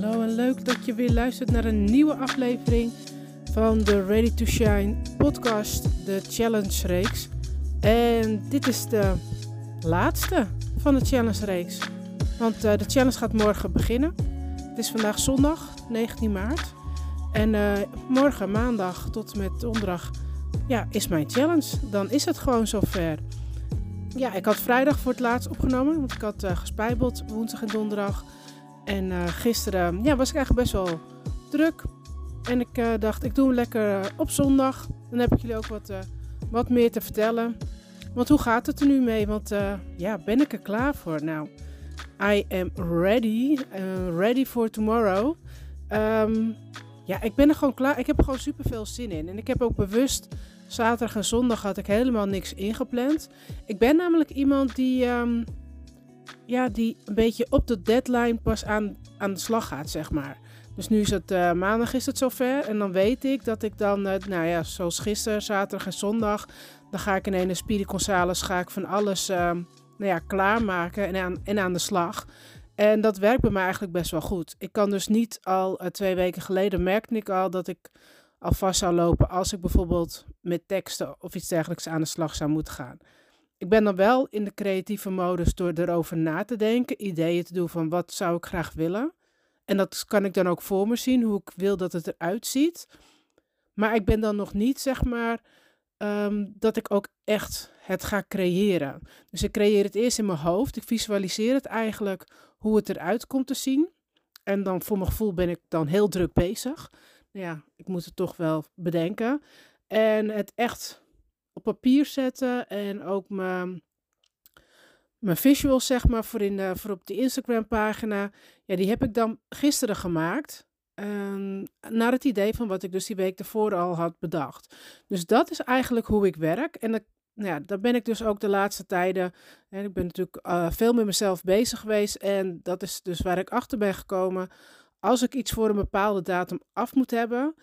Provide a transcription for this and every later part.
Hallo en leuk dat je weer luistert naar een nieuwe aflevering van de Ready to Shine podcast, de Challenge Reeks. En dit is de laatste van de Challenge Reeks, want uh, de challenge gaat morgen beginnen. Het is vandaag zondag, 19 maart. En uh, morgen, maandag tot en met donderdag, ja, is mijn challenge. Dan is het gewoon zover. Ja, ik had vrijdag voor het laatst opgenomen, want ik had uh, gespijbeld woensdag en donderdag. En uh, gisteren ja, was ik eigenlijk best wel druk. En ik uh, dacht, ik doe hem lekker op zondag. Dan heb ik jullie ook wat, wat meer te vertellen. Want hoe gaat het er nu mee? Want ja, ben ik er klaar voor? Nou, I am ready. ready for tomorrow. Um, ja, ik ben er gewoon klaar. Ik heb gewoon super veel zin in. En ik heb ook bewust zaterdag en zondag had ik helemaal niks ingepland. Ik ben namelijk iemand die, um, ja, die een beetje op de deadline pas aan, aan de slag gaat, zeg maar. Dus nu is het uh, maandag is het zover. En dan weet ik dat ik dan, uh, nou ja, zoals gisteren, zaterdag en zondag, dan ga ik in een Speedy Gonzales ga ik van alles uh, nou ja, klaarmaken en aan, en aan de slag. En dat werkt bij mij eigenlijk best wel goed. Ik kan dus niet al uh, twee weken geleden merkte ik al dat ik al vast zou lopen als ik bijvoorbeeld met teksten of iets dergelijks aan de slag zou moeten gaan. Ik ben dan wel in de creatieve modus door erover na te denken, ideeën te doen van wat zou ik graag willen. En dat kan ik dan ook voor me zien, hoe ik wil dat het eruit ziet. Maar ik ben dan nog niet, zeg maar, um, dat ik ook echt het ga creëren. Dus ik creëer het eerst in mijn hoofd. Ik visualiseer het eigenlijk hoe het eruit komt te zien. En dan voor mijn gevoel ben ik dan heel druk bezig. Ja, ik moet het toch wel bedenken. En het echt op papier zetten en ook mijn, mijn visuals, zeg maar, voor, in de, voor op de Instagram pagina. Ja, die heb ik dan gisteren gemaakt. Um, naar het idee van wat ik dus die week ervoor al had bedacht. Dus dat is eigenlijk hoe ik werk. En dat, nou ja, daar ben ik dus ook de laatste tijden. En ik ben natuurlijk uh, veel met mezelf bezig geweest. En dat is dus waar ik achter ben gekomen. Als ik iets voor een bepaalde datum af moet hebben,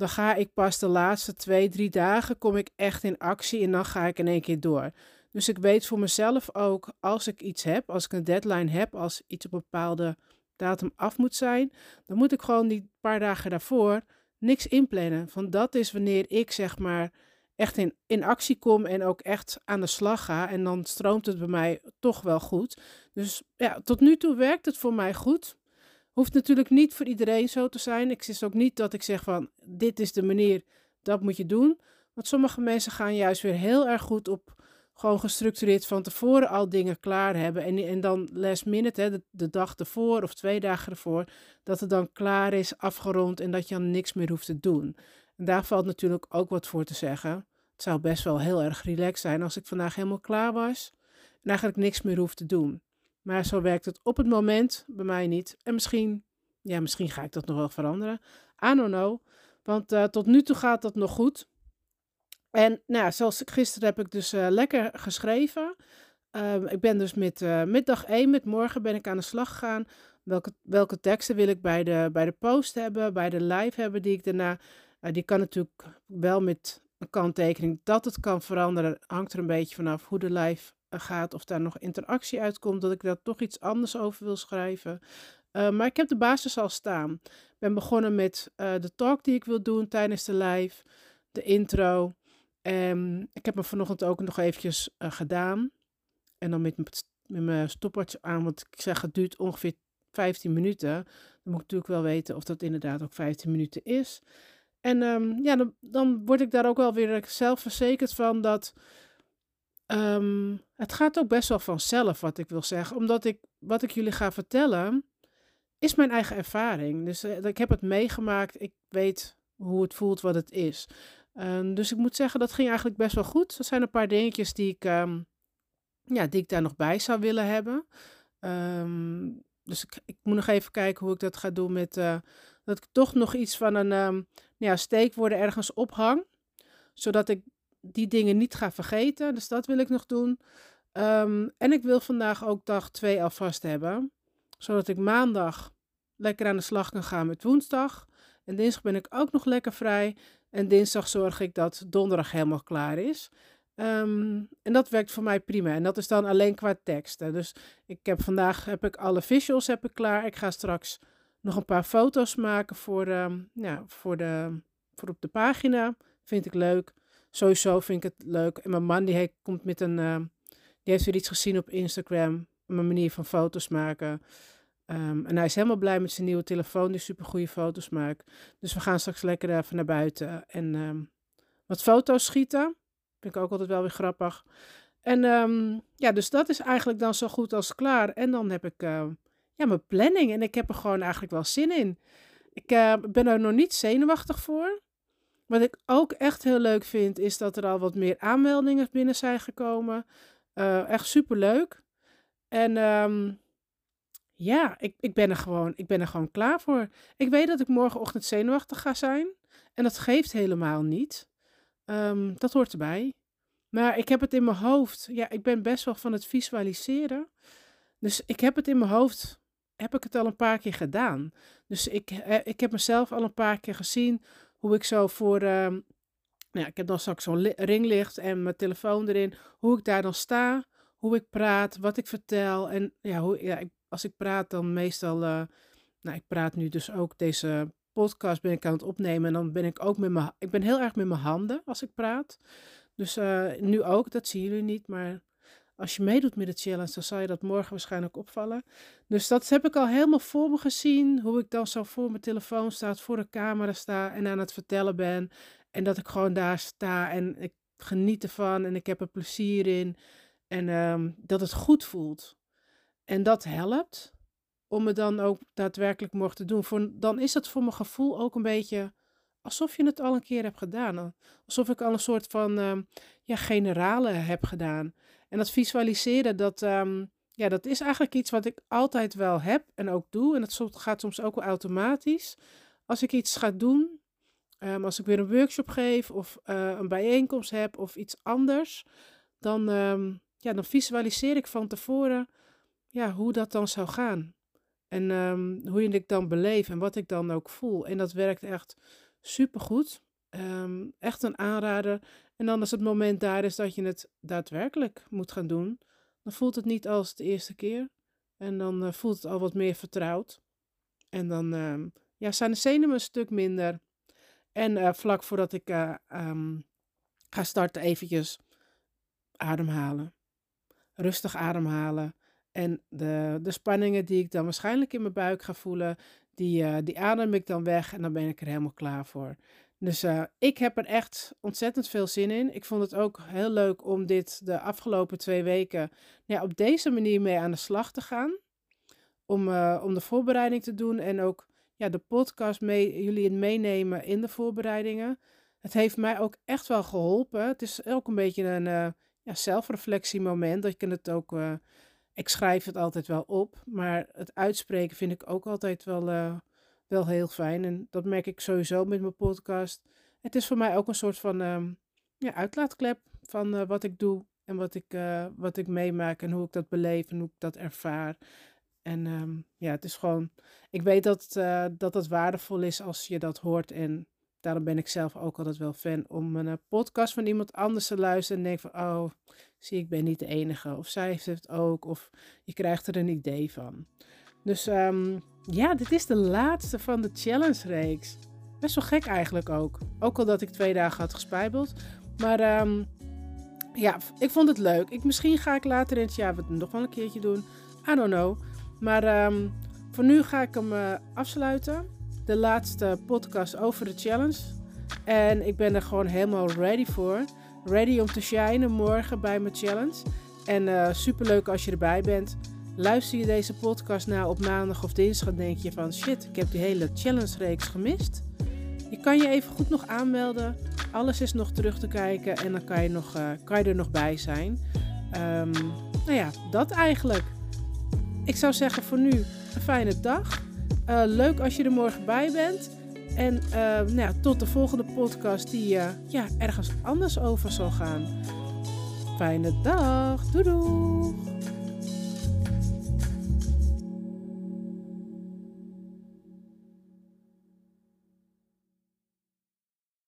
dan ga ik pas de laatste twee, drie dagen kom ik echt in actie en dan ga ik in één keer door. Dus ik weet voor mezelf ook, als ik iets heb, als ik een deadline heb, als iets op een bepaalde datum af moet zijn, dan moet ik gewoon die paar dagen daarvoor niks inplannen. Van dat is wanneer ik zeg maar echt in, in actie kom en ook echt aan de slag ga. En dan stroomt het bij mij toch wel goed. Dus ja, tot nu toe werkt het voor mij goed. Hoeft natuurlijk niet voor iedereen zo te zijn. Ik zeg ook niet dat ik zeg van dit is de manier, dat moet je doen. Want sommige mensen gaan juist weer heel erg goed op gewoon gestructureerd van tevoren al dingen klaar hebben. En, en dan last minute, hè, de, dag ervoor of twee dagen ervoor, dat het dan klaar is, afgerond en dat je dan niks meer hoeft te doen. En daar valt natuurlijk ook wat voor te zeggen. Het zou best wel heel erg relaxed zijn als ik vandaag helemaal klaar was en eigenlijk niks meer hoef te doen. Maar zo werkt het op het moment bij mij niet. En misschien, ja, misschien ga ik dat nog wel veranderen. I don't know. Want uh, tot nu toe gaat dat nog goed. En nou, zoals gisteren heb ik dus uh, lekker geschreven. Um, ik ben dus met, uh, met dag 1, met morgen ben ik aan de slag gegaan. Welke, welke teksten wil ik bij de, bij de post hebben, bij de live hebben die ik daarna... Die kan natuurlijk wel met een kanttekening dat het kan veranderen. Hangt er een beetje vanaf hoe de live gaat, of daar nog interactie uitkomt, dat ik daar toch iets anders over wil schrijven. maar ik heb de basis al staan. Ik ben begonnen met de talk die ik wil doen tijdens de live, de intro... Um, ik heb me vanochtend ook nog eventjes uh, gedaan. En dan met, met mijn stopwatch aan, want ik zeg het duurt ongeveer 15 minuten. Dan moet ik natuurlijk wel weten of dat inderdaad ook 15 minuten is. En um, ja, dan, dan, word ik daar ook wel weer zelfverzekerd van dat um, het gaat ook best wel vanzelf wat ik wil zeggen. Omdat ik wat ik jullie ga vertellen is mijn eigen ervaring. Dus uh, ik heb het meegemaakt. Ik weet hoe het voelt, wat het is. Um, dus ik moet zeggen, dat ging eigenlijk best wel goed. Er zijn een paar dingetjes die ik, um, ja, die ik daar nog bij zou willen hebben. Dus ik, ik, moet nog even kijken hoe ik dat ga doen met uh, dat ik toch nog iets van een ja, steekwoorden ergens ophang. Zodat ik die dingen niet ga vergeten. Dus dat wil ik nog doen. Um, en ik wil vandaag ook dag 2 alvast hebben. Zodat ik maandag lekker aan de slag kan gaan met woensdag. En dinsdag ben ik ook nog lekker vrij. En dinsdag zorg ik dat donderdag helemaal klaar is. Um, en dat werkt voor mij prima. En dat is dan alleen qua teksten. Dus ik heb vandaag heb ik alle visuals heb ik klaar. Ik ga straks nog een paar foto's maken voor, ehm, ja, voor, de, voor op de pagina. Vind ik leuk. Sowieso vind ik het leuk. En mijn man die komt met een, ehm, die heeft weer iets gezien op Instagram. Mijn manier van foto's maken. Ehm, en hij is helemaal blij met zijn nieuwe telefoon, die super goede foto's maakt. Dus we gaan straks lekker even naar buiten en wat foto's schieten. Vind ik ook altijd wel weer grappig. En ja, dus dat is eigenlijk dan zo goed als klaar. En dan heb ik ja, mijn planning. En ik heb er gewoon eigenlijk wel zin in. Ik uh, ben er nog niet zenuwachtig voor. Wat ik ook echt heel leuk vind, is dat er al wat meer aanmeldingen binnen zijn gekomen. Uh, echt super leuk. En um, ja, ik, ik, ben er gewoon, ik ben er gewoon klaar voor. Ik weet dat ik morgenochtend zenuwachtig ga zijn. En dat geeft helemaal niet. Um, dat hoort erbij. Maar ik heb het in mijn hoofd. Ja, ik ben best wel van het visualiseren. Dus ik heb het in mijn hoofd heb ik het al een paar keer gedaan. Dus ik, eh, ik heb mezelf al een paar keer gezien hoe ik zo voor. Uh, nou ik heb dan straks zo'n ringlicht en mijn telefoon erin. Hoe ik daar dan sta, hoe ik praat, wat ik vertel. En ja, hoe, ja ik, als ik praat, dan meestal. Uh, nou, ik praat nu dus ook deze podcast ben ik aan het opnemen. En dan ben ik ook met mijn. Ik ben heel erg met mijn handen als ik praat. Dus uh, nu ook, dat zien jullie niet. Maar als je meedoet met de challenge, dan zal je dat morgen waarschijnlijk opvallen. Dus dat heb ik al helemaal voor me gezien. Hoe ik dan zo voor mijn telefoon sta, voor de camera sta en aan het vertellen ben. En dat ik gewoon daar sta en ik geniet ervan en ik heb er plezier in. En um, dat het goed voelt. En dat helpt om het dan ook daadwerkelijk morgen te doen. Voor, dan is het voor mijn gevoel ook een beetje alsof je het al een keer hebt gedaan. Alsof ik al een soort van um, ja, generale heb gedaan. En dat visualiseren, dat, um, ja, dat is eigenlijk iets wat ik altijd wel heb en ook doe. En dat gaat soms ook wel automatisch. Als ik iets ga doen, um, als ik weer een workshop geef of uh, een bijeenkomst heb of iets anders, dan, um, ja, dan visualiseer ik van tevoren ja, hoe dat dan zou gaan. En hoe je het dan beleef en wat ik dan ook voel. En dat werkt echt supergoed. Um, echt een aanrader. En dan als het moment daar is dat je het daadwerkelijk moet gaan doen, dan voelt het niet als de eerste keer. En dan uh, voelt het al wat meer vertrouwd. En dan uh, ja, zijn de zenuwen een stuk minder. En uh, vlak voordat ik um, ga starten, eventjes ademhalen. Rustig ademhalen. En de, de spanningen die ik dan waarschijnlijk in mijn buik ga voelen, die, die adem ik dan weg en dan ben ik er helemaal klaar voor. Dus uh, ik heb er echt ontzettend veel zin in. Ik vond het ook heel leuk om dit de afgelopen twee weken ja, op deze manier mee aan de slag te gaan. Om, uh, om de voorbereiding te doen en ook ja, de podcast mee, jullie het meenemen in de voorbereidingen. Het heeft mij ook echt wel geholpen. Het is ook een beetje een uh, ja, zelfreflectiemoment. Dat je het ook. ik schrijf het altijd wel op, maar het uitspreken vind ik ook altijd wel wel heel fijn. En dat merk ik sowieso met mijn podcast. Het is voor mij ook een soort van um, ja, uitlaatklep van uh, wat ik doe en wat ik, uh, wat ik meemaak en hoe ik dat beleef en hoe ik dat ervaar. En um, ja, het is gewoon, ik weet dat, uh, dat het waardevol is als je dat hoort. En daarom ben ik zelf ook altijd wel fan om een podcast van iemand anders te luisteren. En denk van, oh, zie ik ben niet de enige. Of zij heeft het ook. Of je krijgt er een idee van. Dus um, ja, dit is de laatste van de challenge-reeks. Best wel gek eigenlijk ook. Ook al dat ik twee dagen had gespijbeld. Maar um, ja, ik vond het leuk. Ik, misschien ga ik later in het jaar het nog wel een keertje doen. I don't know. Maar um, voor nu ga ik hem uh, afsluiten. De laatste podcast over de challenge. En ik ben er gewoon helemaal ready voor. Ready om te shinen morgen bij mijn challenge. En uh, super leuk als je erbij bent. Luister je deze podcast nou op maandag of dinsdag, denk je van shit, ik heb die hele challenge-reeks gemist. Je kan je even goed nog aanmelden. Alles is nog terug te kijken en dan kan je, nog, uh, kan je er nog bij zijn. Um, nou ja, dat eigenlijk. Ik zou zeggen voor nu een fijne dag. Uh, leuk als je er morgen bij bent. En uh, nou ja, tot de volgende podcast die ja, ergens anders over zal gaan. Fijne dag. Doei.